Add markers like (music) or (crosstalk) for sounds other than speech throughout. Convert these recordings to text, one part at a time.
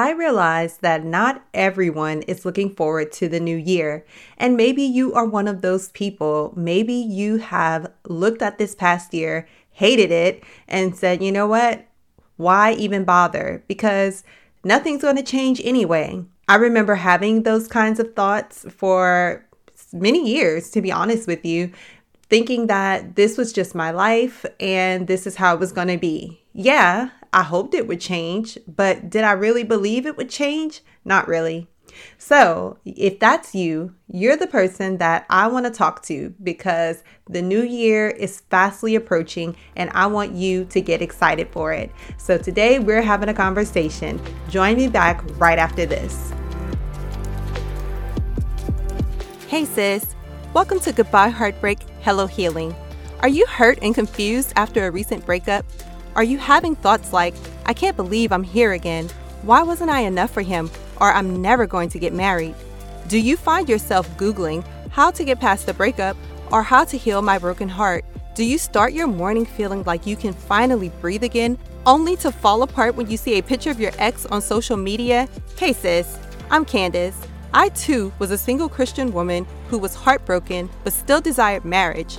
I realize that not everyone is looking forward to the new year. And maybe you are one of those people. Maybe you have looked at this past year, hated it, and said, you know what? Why even bother? Because nothing's going to change anyway. I remember having those kinds of thoughts for many years, to be honest with you, thinking that this was just my life and this is how it was going to be. Yeah, I hoped it would change, but did I really believe it would change? Not really. So, if that's you, you're the person that I want to talk to because the new year is fastly approaching and I want you to get excited for it. So, today we're having a conversation. Join me back right after this. Hey, sis. Welcome to Goodbye Heartbreak, Hello Healing. Are you hurt and confused after a recent breakup? Are you having thoughts like, I can't believe I'm here again? Why wasn't I enough for him? Or I'm never going to get married? Do you find yourself Googling how to get past the breakup or how to heal my broken heart? Do you start your morning feeling like you can finally breathe again, only to fall apart when you see a picture of your ex on social media? Hey sis, I'm Candace. I too was a single Christian woman who was heartbroken but still desired marriage.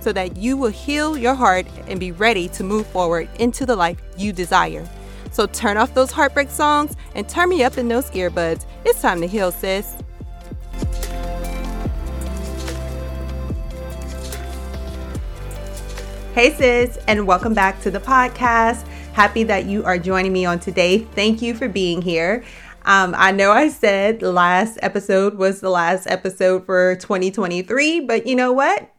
so that you will heal your heart and be ready to move forward into the life you desire. So turn off those heartbreak songs and turn me up in those earbuds. It's time to heal, sis. Hey, sis, and welcome back to the podcast. Happy that you are joining me on today. Thank you for being here. Um, I know I said last episode was the last episode for 2023, but you know what?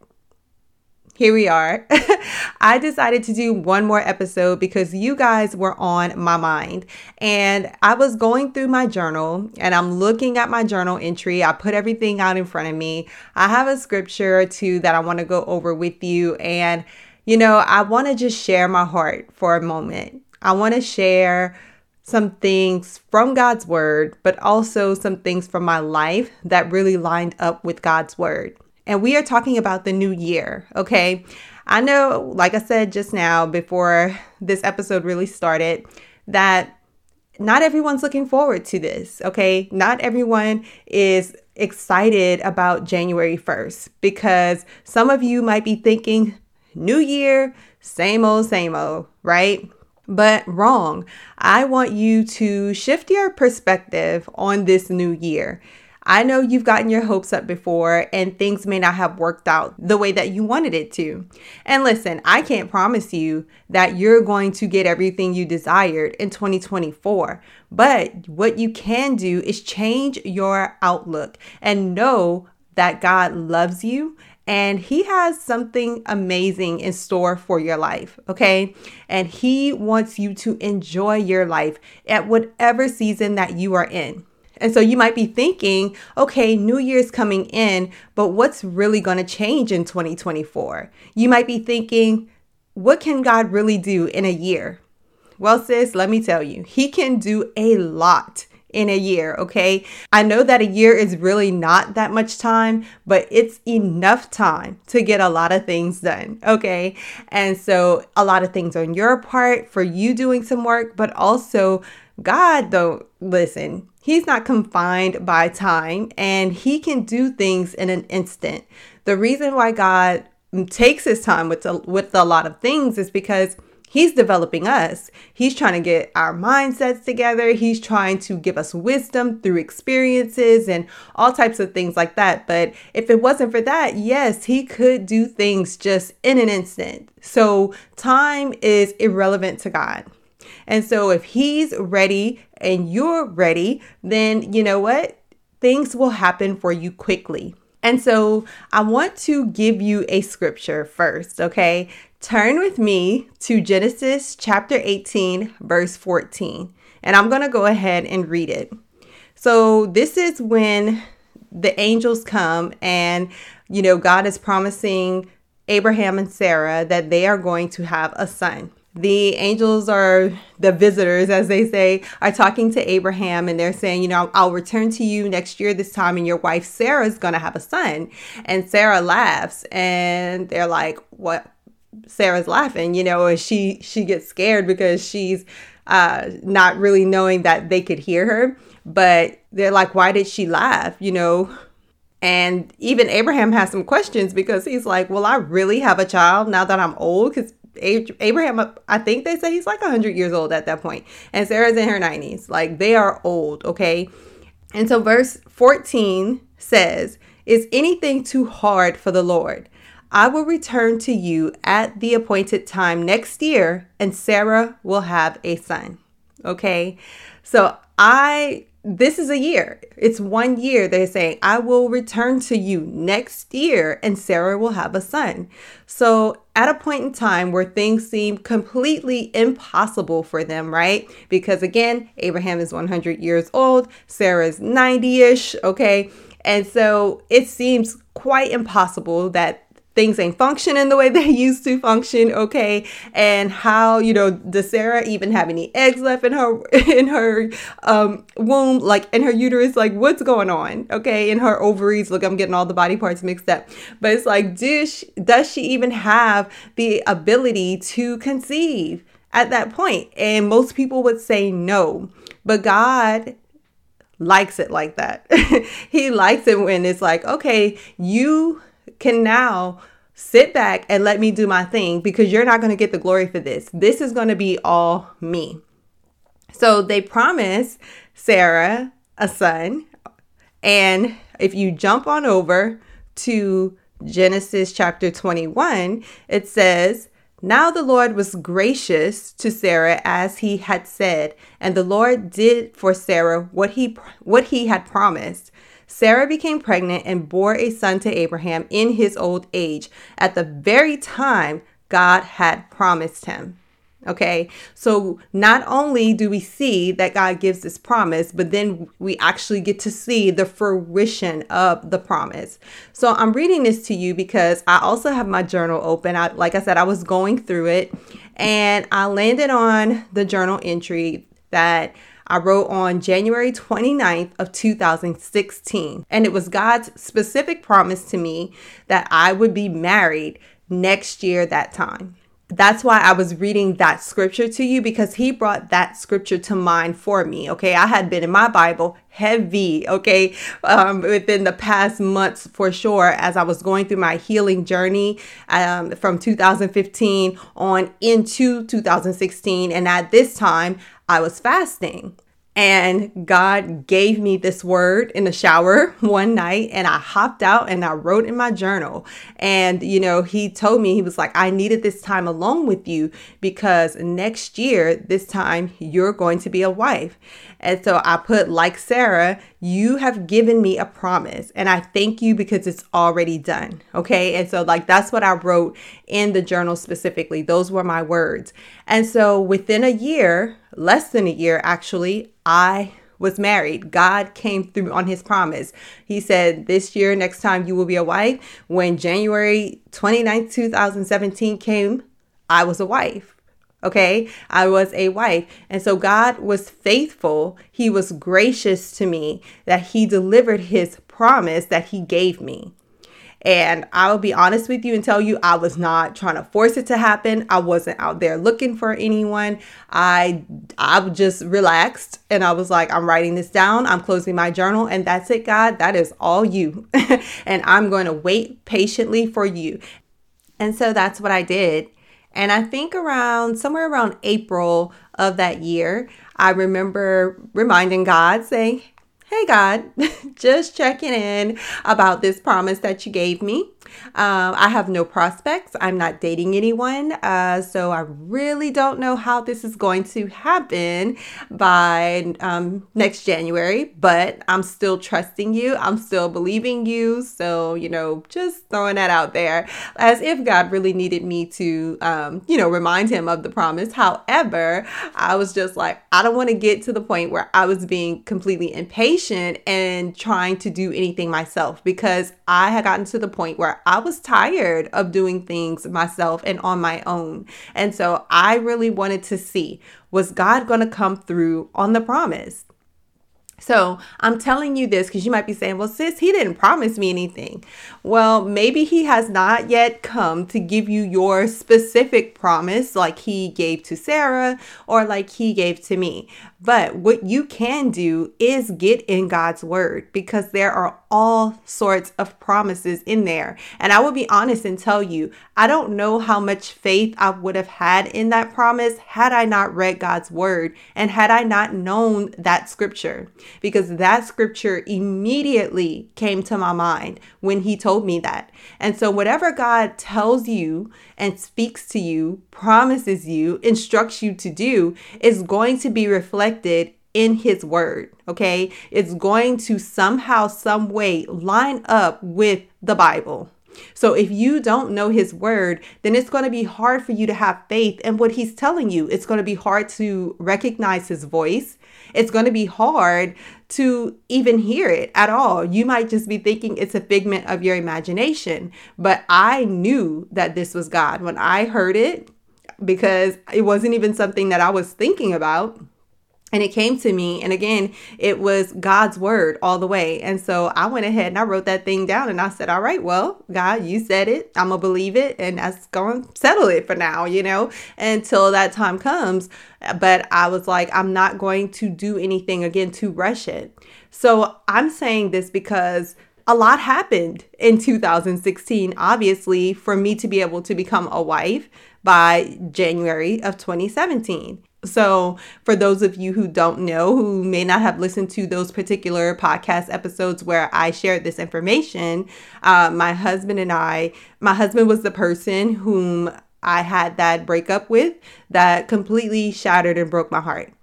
Here we are. (laughs) I decided to do one more episode because you guys were on my mind. And I was going through my journal and I'm looking at my journal entry. I put everything out in front of me. I have a scripture or two that I want to go over with you. And, you know, I want to just share my heart for a moment. I want to share some things from God's word, but also some things from my life that really lined up with God's word. And we are talking about the new year, okay? I know, like I said just now before this episode really started, that not everyone's looking forward to this, okay? Not everyone is excited about January 1st because some of you might be thinking, New Year, same old, same old, right? But wrong. I want you to shift your perspective on this new year. I know you've gotten your hopes up before and things may not have worked out the way that you wanted it to. And listen, I can't promise you that you're going to get everything you desired in 2024. But what you can do is change your outlook and know that God loves you and he has something amazing in store for your life, okay? And he wants you to enjoy your life at whatever season that you are in. And so you might be thinking, okay, New Year's coming in, but what's really going to change in 2024? You might be thinking, what can God really do in a year? Well, sis, let me tell you, He can do a lot in a year, okay? I know that a year is really not that much time, but it's enough time to get a lot of things done, okay? And so a lot of things on your part for you doing some work, but also God, though, listen, He's not confined by time and he can do things in an instant. The reason why God takes his time with a, with a lot of things is because he's developing us. He's trying to get our mindsets together. He's trying to give us wisdom through experiences and all types of things like that. But if it wasn't for that, yes, he could do things just in an instant. So time is irrelevant to God. And so if he's ready and you're ready, then you know what? Things will happen for you quickly. And so I want to give you a scripture first, okay? Turn with me to Genesis chapter 18, verse 14. And I'm going to go ahead and read it. So this is when the angels come and, you know, God is promising Abraham and Sarah that they are going to have a son. The angels are the visitors, as they say, are talking to Abraham and they're saying, you know, I'll return to you next year this time and your wife Sarah is going to have a son. And Sarah laughs and they're like, what? Sarah's laughing, you know, and she she gets scared because she's uh not really knowing that they could hear her, but they're like why did she laugh, you know? And even Abraham has some questions because he's like, "Well, I really have a child now that I'm old cuz Abraham, uh, I think they say he's like 100 years old at that point, and Sarah's in her 90s. Like they are old, okay? And so verse 14 says, Is anything too hard for the Lord? I will return to you at the appointed time next year, and Sarah will have a son. Okay. So I, this is a year. It's one year. They're saying, I will return to you next year, and Sarah will have a son. So at a point in time where things seem completely impossible for them, right? Because again, Abraham is 100 years old, Sarah is 90 ish. Okay. And so it seems quite impossible that things ain't functioning the way they (laughs) used to function okay? And how you know does sarah even have any eggs left in her (laughs) in her um womb? Like in her uterus? Like what's going on okay? In her ovaries? Look i'm getting all the body parts mixed up. But it's like does she, does she even have the ability to conceive at that point? point? And most people would say no. But god likes it like that. (laughs) He likes it when it's like okay you can now sit back and let me do my thing because you're not going to get the glory for this. This is going to be all me. So they promise Sarah a son. And if you jump on over to Genesis chapter 21, it says, Now the Lord was gracious to Sarah as he had said, and the Lord did for Sarah what he what he had promised. Sarah became pregnant and bore a son to Abraham in his old age at the very time God had promised him. Okay, so not only do we see that God gives this promise, but then we actually get to see the fruition of the promise. So I'm reading this to you because I also have my journal open. I, like I said, I was going through it and I landed on the journal entry that I wrote on January 29th of 2016. And it was God's specific promise to me that I would be married next year that time that's why I was reading that scripture to you because he brought that scripture to mind for me. Okay. I had been in my Bible heavy, okay, um, within the past months for sure as I was going through my healing journey um, from 2015 on into 2016. And at this time, I was fasting. And God gave me this word in the shower (laughs) one night, and I hopped out and I wrote in my journal. And, you know, He told me, He was like, I needed this time alone with you because next year, this time, you're going to be a wife. And so I put, like Sarah, you have given me a promise, and I thank you because it's already done. Okay. And so, like, that's what I wrote in the journal specifically. Those were my words. And so, within a year, less than a year actually, I was married. God came through on his promise. He said, This year, next time you will be a wife. When January 29th, 2017 came, I was a wife. Okay, I was a wife. And so God was faithful. He was gracious to me that He delivered His promise that He gave me. And I'll be honest with you and tell you, I was not trying to force it to happen. I wasn't out there looking for anyone. I I just relaxed and I was like, I'm writing this down. I'm closing my journal, and that's it, God. That is all you. (laughs) and I'm going to wait patiently for you. And so that's what I did. And I think around somewhere around April of that year, I remember reminding God, saying, Hey God, (laughs) just checking in about this promise that you gave me. Um, I have no prospects. I'm not dating anyone. Uh, so I really don't know how this is going to happen by um, next January, but I'm still trusting you. I'm still believing you. So, you know, just throwing that out there as if God really needed me to, um, you know, remind him of the promise. However, I was just like, I don't want to get to the point where I was being completely impatient and trying to do anything myself because I had gotten to the point where I was tired of doing things myself and on my own. And so I really wanted to see was God going to come through on the promise? So I'm telling you this because you might be saying, well, sis, he didn't promise me anything. Well, maybe he has not yet come to give you your specific promise like he gave to Sarah or like he gave to me. But what you can do is get in God's word because there are all sorts of promises in there. And I will be honest and tell you, I don't know how much faith I would have had in that promise had I not read God's word and had I not known that scripture, because that scripture immediately came to my mind when He told me that. And so, whatever God tells you and speaks to you, promises you, instructs you to do, is going to be reflected in his word. Okay. It's going to somehow, some way line up with the Bible. So if you don't know his word, then it's going to be hard for you to have faith in what he's telling you. It's going to be hard to recognize his voice. It's going to be hard to even hear it at all. You might just be thinking it's a figment of your imagination. But I knew that this was God when I heard it because it wasn't even something that I was thinking about and it came to me and again it was god's word all the way. And so i went ahead and i wrote that thing down and i said all right well god you said it. I'm gonna believe it and that's gonna settle it for now you know until that time comes. But i was like i'm not going to do anything again to rush it. So i'm saying this because a lot happened in 2016 obviously for me to be able to become a wife by January of 2017. So, for those of you who don't know, who may not have listened to those particular podcast episodes where I shared this information, uh, my husband and I, my husband was the person whom I had that breakup with that completely shattered and broke my heart.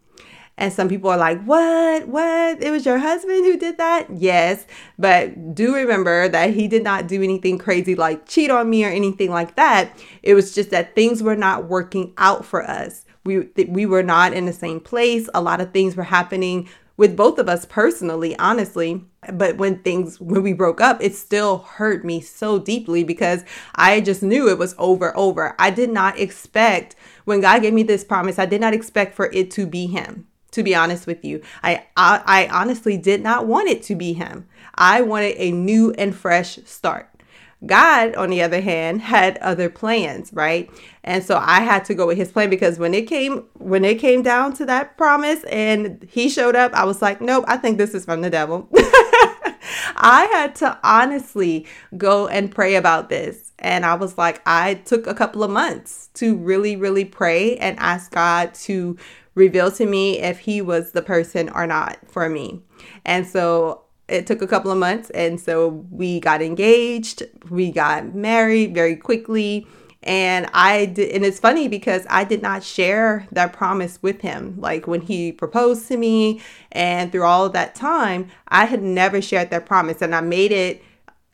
And some people are like, What? What? It was your husband who did that? Yes. But do remember that he did not do anything crazy like cheat on me or anything like that. It was just that things were not working out for us we we were not in the same place. A lot of things were happening with both of us personally, honestly. But when things when we broke up, it still hurt me so deeply because I just knew it was over over. I did not expect when God gave me this promise, I did not expect for it to be him. To be honest with you, I, I I honestly did not want it to be him. I wanted a new and fresh start. God, on the other hand, had other plans, right? And so I had to go with his plan because when it came when it came down to that promise and he showed up, I was like, nope, I think this is from the devil. (laughs) I had to honestly go and pray about this. And I was like, I took a couple of months to really, really pray and ask God to reveal to me if he was the person or not for me. And so it took a couple of months and so we got engaged we got married very quickly and i did and it's funny because i did not share that promise with him like when he proposed to me and through all that time i had never shared that promise and i made it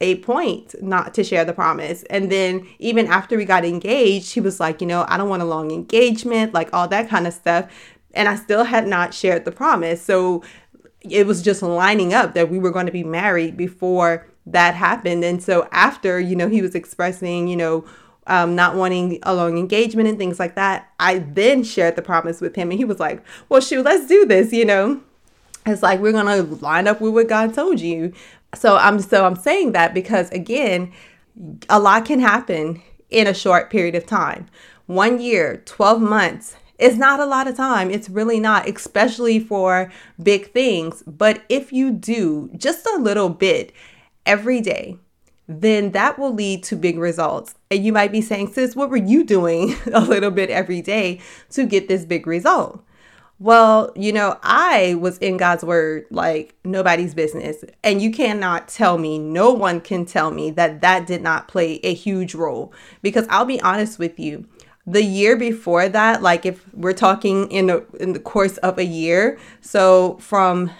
a point not to share the promise. And then even after we got engaged, he was like, you know, I don't want a long engagement, like all that kind of stuff. And I still had not shared the promise. So it was just lining up that we were going to be married before that happened. And so after, you know, he was expressing, you know, um, not wanting a long engagement and things like that, I then shared the promise with him. And he was like, well, shoot, let's do this, you know. It's like we're gonna line up with what God told you. So I'm so I'm saying that because again, a lot can happen in a short period of time. One year, 12 months, it's not a lot of time. It's really not, especially for big things. But if you do just a little bit every day, then that will lead to big results. And you might be saying, sis, what were you doing (laughs) a little bit every day to get this big result? Well, you know, I was in God's word like nobody's business. And you cannot tell me, no one can tell me that that did not play a huge role. Because I'll be honest with you, the year before that, like if we're talking in the, in the course of a year, so from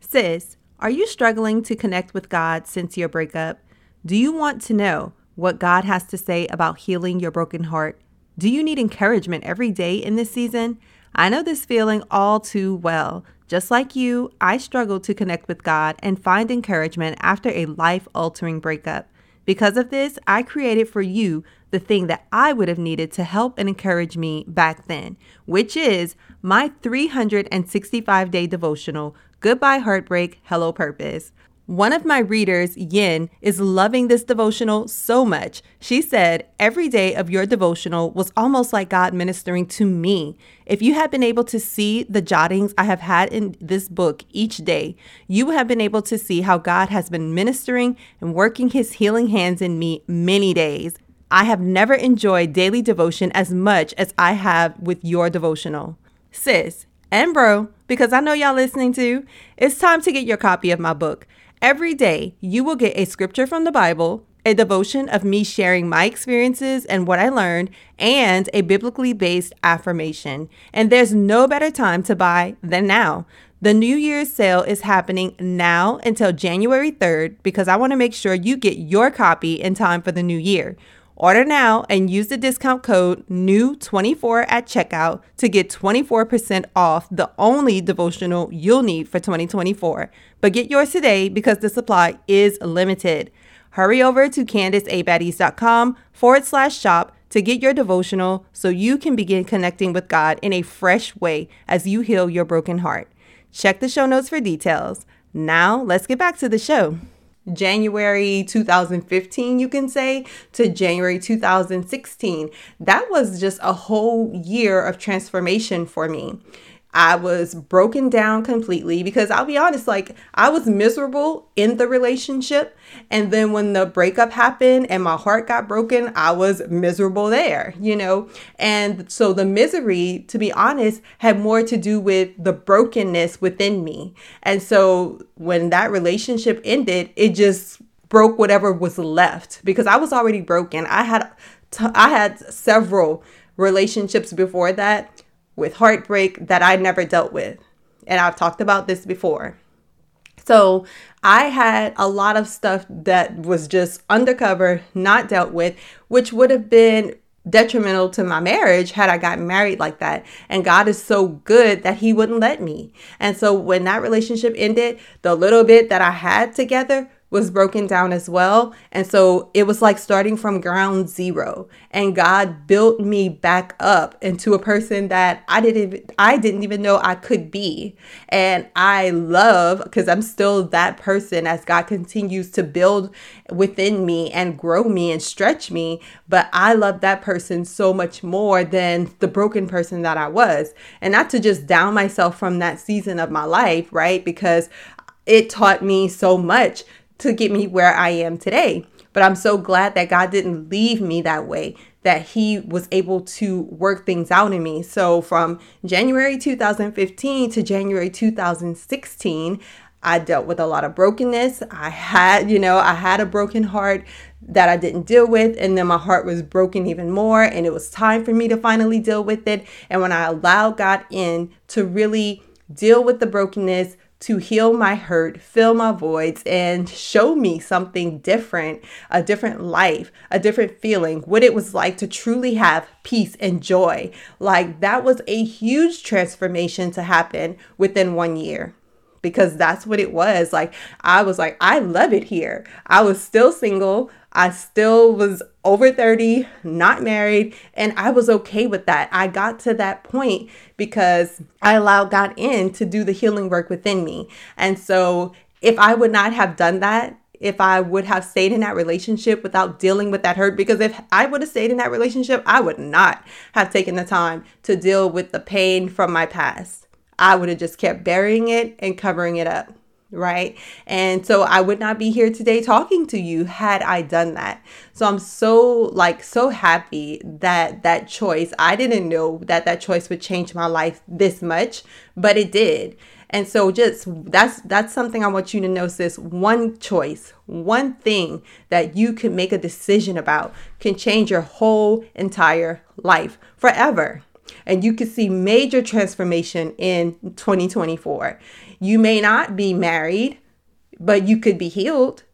sis, are you struggling to connect with God since your breakup? Do you want to know what God has to say about healing your broken heart? Do you need encouragement every day in this season? I know this feeling all too well. Just like you, I struggle to connect with God and find encouragement after a life altering breakup. Because of this, I created for you the thing that I would have needed to help and encourage me back then, which is my 365 day devotional, Goodbye Heartbreak, Hello Purpose. One of my readers, Yin, is loving this devotional so much. She said, Every day of your devotional was almost like God ministering to me. If you had been able to see the jottings I have had in this book each day, you have been able to see how God has been ministering and working his healing hands in me many days. I have never enjoyed daily devotion as much as I have with your devotional. Sis, and bro, because I know y'all listening too, it's time to get your copy of my book. Every day, you will get a scripture from the Bible, a devotion of me sharing my experiences and what I learned, and a biblically based affirmation. And there's no better time to buy than now. The New Year's sale is happening now until January 3rd because I want to make sure you get your copy in time for the new year. Order now and use the discount code NEW24 at checkout to get 24% off the only devotional you'll need for 2024. But get yours today because the supply is limited. Hurry over to CandiceAbaddies.com forward slash shop to get your devotional so you can begin connecting with God in a fresh way as you heal your broken heart. Check the show notes for details. Now, let's get back to the show. January 2015, you can say, to January 2016. That was just a whole year of transformation for me. I was broken down completely because I'll be honest, like I was miserable in the relationship. And then when the breakup happened and my heart got broken, I was miserable there, you know? And so the misery, to be honest, had more to do with the brokenness within me. And so when that relationship ended, it just broke whatever was left because I was already broken. I had t- I had several relationships before that with heartbreak that I never dealt with. And I've talked about this before. So I had a lot of stuff that was just undercover, not dealt with, which would have been detrimental to my marriage had I gotten married like that. And God is so good that He wouldn't let me. And so when that relationship ended, the little bit that I had together was broken down as well. And so it was like starting from ground zero. And God built me back up into a person that I didn't I didn't even know I could be. And I love because I'm still that person as God continues to build within me and grow me and stretch me. But I love that person so much more than the broken person that I was. And not to just down myself from that season of my life, right? Because it taught me so much to get me where I am today. But I'm so glad that God didn't leave me that way, that He was able to work things out in me. So from January 2015 to January 2016, I dealt with a lot of brokenness. I had, you know, I had a broken heart that I didn't deal with. And then my heart was broken even more. And it was time for me to finally deal with it. And when I allowed God in to really deal with the brokenness, to heal my hurt, fill my voids, and show me something different, a different life, a different feeling, what it was like to truly have peace and joy. Like that was a huge transformation to happen within one year because that's what it was. Like, I was like, I love it here. I was still single. I still was over 30, not married, and I was okay with that. I got to that point because I allowed God in to do the healing work within me. And so, if I would not have done that, if I would have stayed in that relationship without dealing with that hurt, because if I would have stayed in that relationship, I would not have taken the time to deal with the pain from my past. I would have just kept burying it and covering it up. Right? And so I would not be here today talking to you had I done that. So I'm so like so happy that that choice, I didn't know that that choice would change my life this much, but it did. And so just that's that's something I want you to know sis, one choice, one thing that you can make a decision about can change your whole entire life forever. And you can see major transformation in 2024. You may not be married, but you could be healed.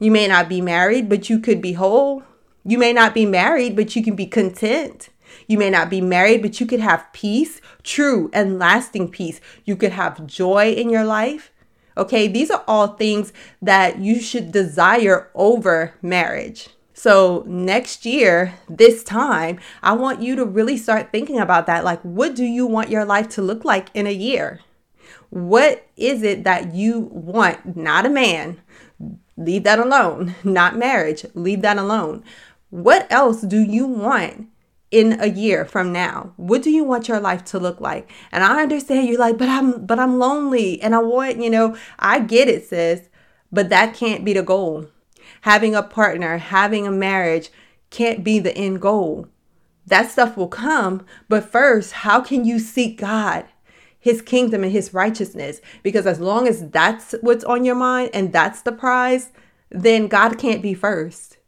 You may not be married, but you could be whole. You may not be married, but you can be content. You may not be married, but you could have peace, true and lasting peace. You could have joy in your life. Okay, these are all things that you should desire over marriage. So, next year, this time, I want you to really start thinking about that. Like, what do you want your life to look like in a year? What is it that you want? Not a man. Leave that alone. (laughs) Not marriage. Leave that alone. What else do you want in a year from now what do you want your life to look like and i understand you're like but i'm but i'm lonely and i want you know i get it sis but that can't be the goal having a partner having a marriage can't be the end goal that stuff will come but first how can you seek god his kingdom and his righteousness because as long as that's what's on your mind and that's the prize then god can't be first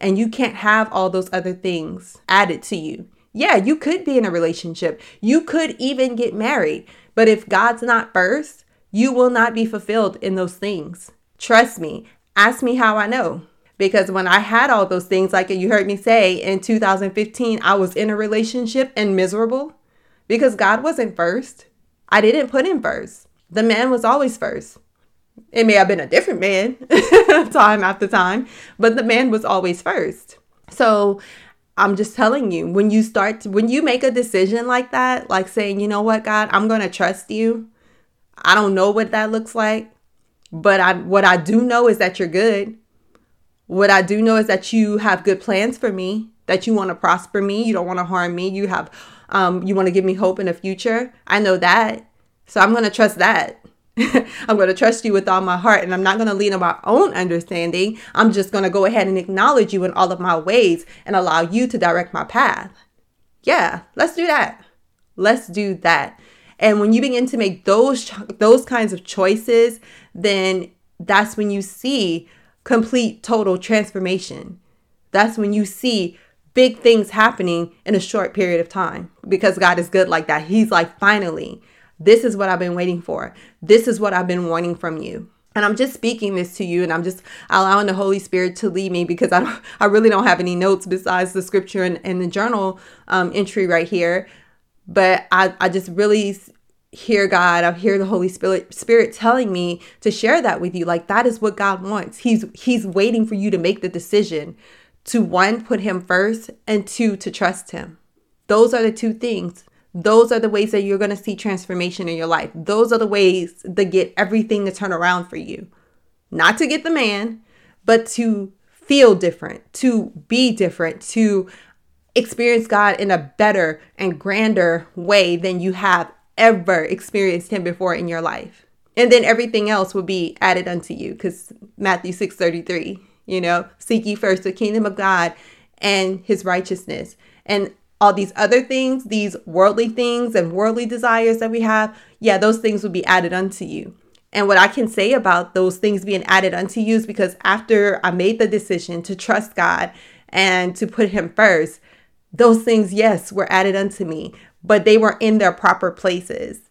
and you can't have all those other things added to you. Yeah, you could be in a relationship. You could even get married. But if God's not first, you will not be fulfilled in those things. Trust me. Ask me how I know. Because when I had all those things, like you heard me say in 2015, I was in a relationship and miserable because God wasn't first. I didn't put him first. The man was always first. It may have been a different man (laughs) time after time, but the man was always first. So I'm just telling you, when you start, to, when you make a decision like that, like saying, you know what, God, I'm going to trust you. I don't know what that looks like, but I, what I do know is that you're good. What I do know is that you have good plans for me, that you want to prosper me, you don't want to harm me, you have, um, you want to give me hope in the future. I know that. So I'm going to trust that. (laughs) I'm going to trust you with all my heart and I'm not going to lean on my own understanding. I'm just going to go ahead and acknowledge you in all of my ways and allow you to direct my path. Yeah, let's do that. Let's do that. And when you begin to make those those kinds of choices, then that's when you see complete total transformation. That's when you see big things happening in a short period of time because God is good like that. He's like, finally, this is what I've been waiting for. This is what I've been wanting from you. And I'm just speaking this to you and I'm just allowing the Holy Spirit to lead me because I, don't, (laughs) I really don't have any notes besides the scripture and, and the journal um, entry right here. But I, I just really hear God, I hear the Holy Spirit Spirit telling me to share that with you. Like that is what God wants. He's He's waiting for you to make the decision to one, put him first, and two, to trust him. Those are the two things. Those are the ways that you're going to see transformation in your life. Those are the ways to get everything to turn around for you. Not to get the man, but to feel different, to be different, to experience God in a better and grander way than you have ever experienced him before in your life. And then everything else will be added unto you cuz Matthew 6:33, you know, seek ye first the kingdom of God and his righteousness. And all these other things, these worldly things and worldly desires that we have, yeah, those things will be added unto you. And what I can say about those things being added unto you is because after I made the decision to trust God and to put Him first, those things, yes, were added unto me, but they were in their proper places.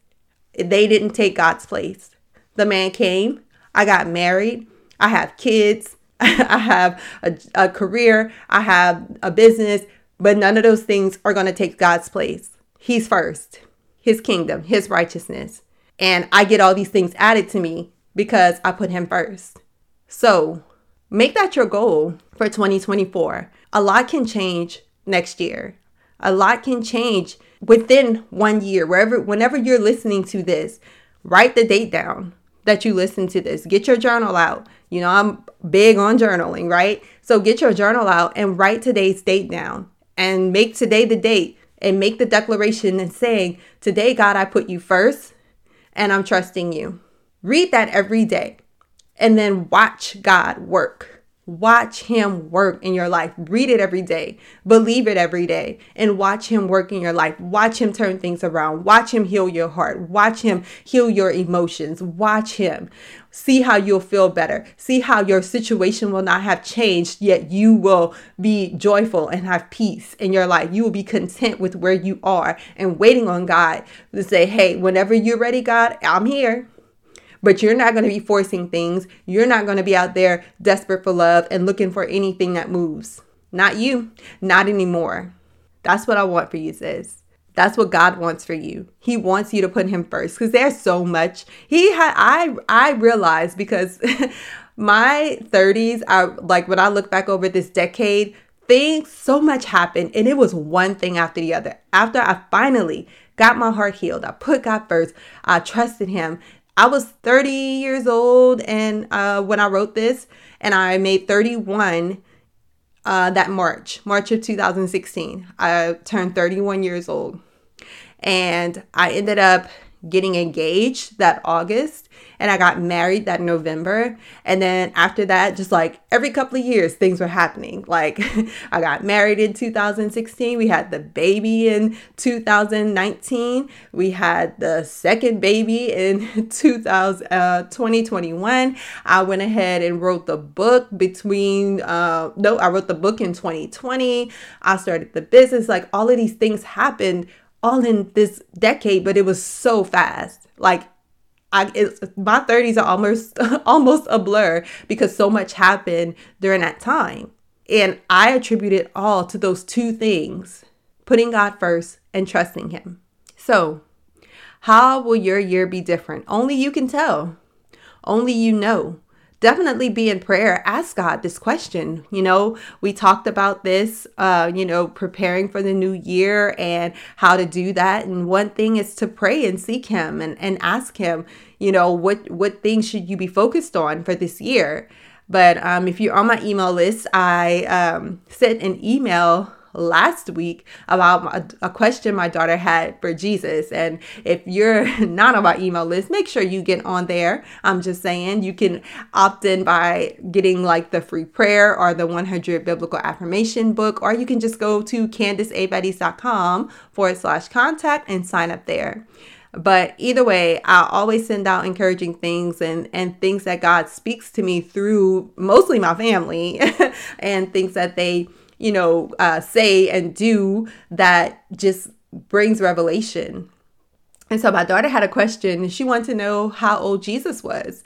They didn't take God's place. The man came, I got married, I have kids, (laughs) I have a, a career, I have a business, but none of those things are going to take God's place. He's first, His kingdom, His righteousness. And I get all these things added to me because I put Him first. So make that your goal for 2024. A lot can change next year. A lot can change within one year. Wherever, whenever you're listening to this, write the date down that you listen to this. Get your journal out. You know, I'm big on journaling, right? So get your journal out and write today's date down and make today the date and make the declaration and saying, Today, God, I put you first and I'm trusting you. Read that every day and then watch God work. Watch him work in your life. Read it every day. Believe it every day and watch him work in your life. Watch him turn things around. Watch him heal your heart. Watch him heal your emotions. Watch him. See how you'll feel better. See how your situation will not have changed, yet you will be joyful and have peace in your life. You will be content with where you are and waiting on God to say, hey, whenever you're ready, God, I'm here but you're not going to be forcing things. You're not going to be out there desperate for love and looking for anything that moves. Not you, not anymore. That's what I want for you, sis. That's what God wants for you. He wants you to put him first because there's so much. He had I I realized because (laughs) my 30s I like when I look back over this decade, things so much happened and it was one thing after the other. After I finally got my heart healed, I put God first, I trusted him. I was 30 years old and uh, when I wrote this, and I made 31 uh, that March, March of 2016. I turned 31 years old, and I ended up getting engaged that August and I got married that November. And then after that, just like every couple of years, things were happening. Like (laughs) I got married in 2016. We had the baby in 2019. We had the second baby in (laughs) 2000, uh, 2021. I went ahead and wrote the book between, uh, no, I wrote the book in 2020. I started the business. Like all of these things happened all in this decade, but it was so fast. Like I it's, my 30s are almost (laughs) almost a blur because so much happened during that time. And I attribute it all to those two things, putting God first and trusting him. So, how will your year be different? Only you can tell. Only you know definitely be in prayer. Ask God this question. You know, we talked about this, uh, you know, preparing for the new year and how to do that. And one thing is to pray and seek Him and, and ask Him, you know, what, what things should you be focused on for this year? But um, if you're on my email list, I um, sent an email last week about a question my daughter had for Jesus. And if you're (laughs) not on my email list, make sure you get on there. I'm just saying you can opt in by getting like the free prayer or the 100 biblical affirmation book, or you can just go to candiceabaddies.com forward slash contact and sign up there. But either way, I always send out encouraging things and, and things that God speaks to me through mostly my family (laughs) and things that they you know, uh, say and do that just brings revelation. And so my daughter had a question. She wanted to know how old Jesus was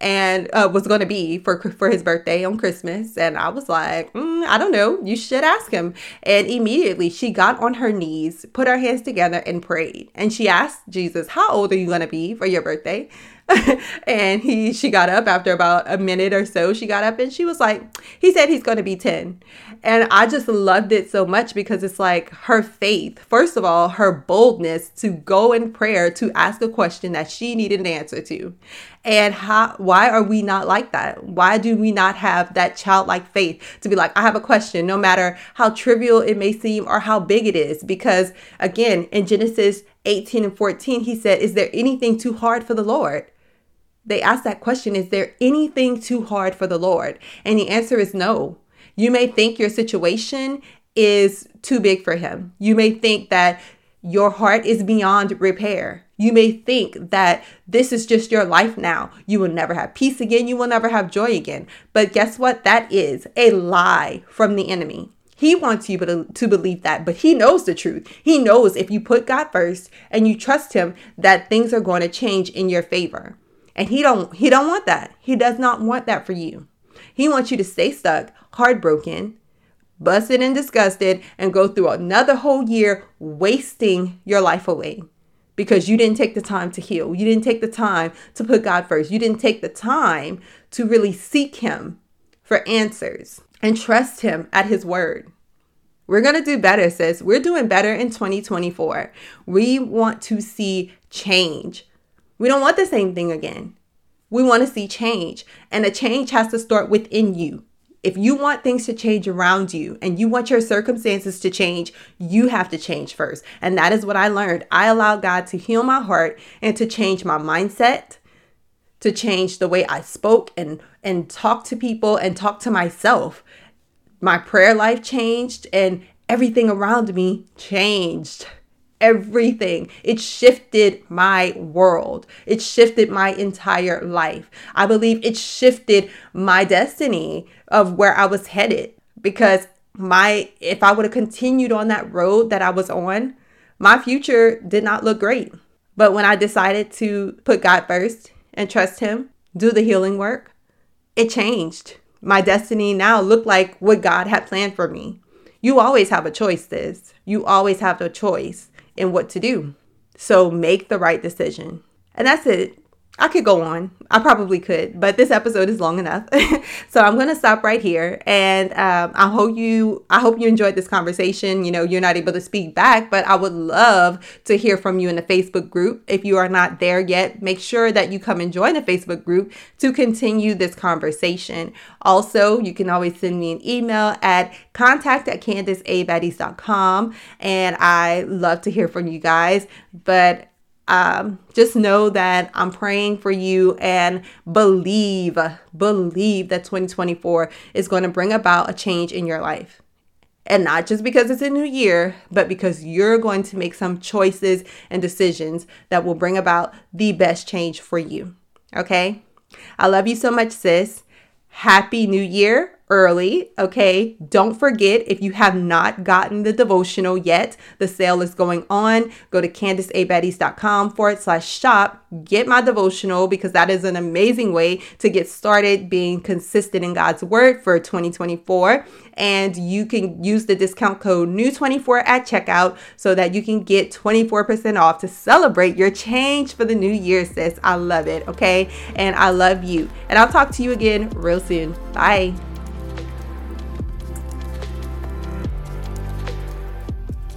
and uh, was going to be for for his birthday on Christmas. And I was like, mm, I don't know. You should ask him. And immediately she got on her knees, put her hands together, and prayed. And she asked Jesus, "How old are you going to be for your birthday?" (laughs) and he she got up after about a minute or so she got up and she was like he said he's going to be 10 and i just loved it so much because it's like her faith first of all her boldness to go in prayer to ask a question that she needed an answer to. And how why are we not like that? Why do we not have that childlike faith to be like i have a question no matter how trivial it may seem or how big it is? Because again in genesis 18 and 14 he said is there anything too hard for the lord they ask that question Is there anything too hard for the Lord? And the answer is no. You may think your situation is too big for Him. You may think that your heart is beyond repair. You may think that this is just your life now. You will never have peace again. You will never have joy again. But guess what? That is a lie from the enemy. He wants you to believe that, but he knows the truth. He knows if you put God first and you trust him that things are going to change in your favor. And he don't he don't want that. He does not want that for you. He wants you to stay stuck, heartbroken, busted and disgusted and go through another whole year wasting your life away because you didn't take the time to heal. You didn't take the time to put God first. You didn't take the time to really seek him for answers and trust him at his word. We're going to do better, sis. We're doing better in 2024. We want to see change. We don't want the same thing again. We want to see change, and the change has to start within you. If you want things to change around you and you want your circumstances to change, you have to change first. And that is what I learned. I allowed God to heal my heart and to change my mindset, to change the way I spoke and and talk to people and talk to myself. My prayer life changed and everything around me changed. Everything. It shifted my world. It shifted my entire life. I believe it shifted my destiny of where I was headed because my if I would have continued on that road that I was on, my future did not look great. But when I decided to put God first and trust Him, do the healing work, it changed. My destiny now looked like what God had planned for me. You always have a choice, sis. You always have a choice in what to do. So make the right decision. And that's it. I could go on. I probably could, but this episode is long enough. (laughs) so I'm going to stop right here. And um, I hope you, I hope you enjoyed this conversation. You know, you're not able to speak back, but I would love to hear from you in the Facebook group. If you are not there yet, make sure that you come and join the Facebook group to continue this conversation. Also, you can always send me an email at contact at candiceabaddies.com. And I love to hear from you guys. But um, just know that I'm praying for you and believe, believe that 2024 is going to bring about a change in your life. And not just because it's a new year, but because you're going to make some choices and decisions that will bring about the best change for you. Okay? I love you so much, sis. Happy New Year early. Okay. Don't forget if you have not gotten the devotional yet, the sale is going on. Go to candiceabaddies.com forward slash shop. Get my devotional because that is an amazing way to get started being consistent in God's word for 2024. And you can use the discount code new24 at checkout so that you can get 24% off to celebrate your change for the new year, sis. I love it. Okay. And I love you. And I'll talk to you again real soon. Bye.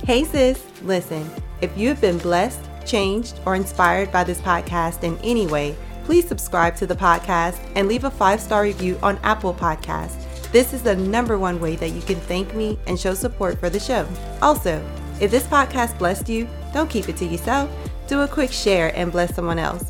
Hey, sis, listen, if you have been blessed, changed, or inspired by this podcast in any way, please subscribe to the podcast and leave a five star review on Apple Podcasts. This is the number one way that you can thank me and show support for the show. Also, if this podcast blessed you, don't keep it to yourself. Do a quick share and bless someone else.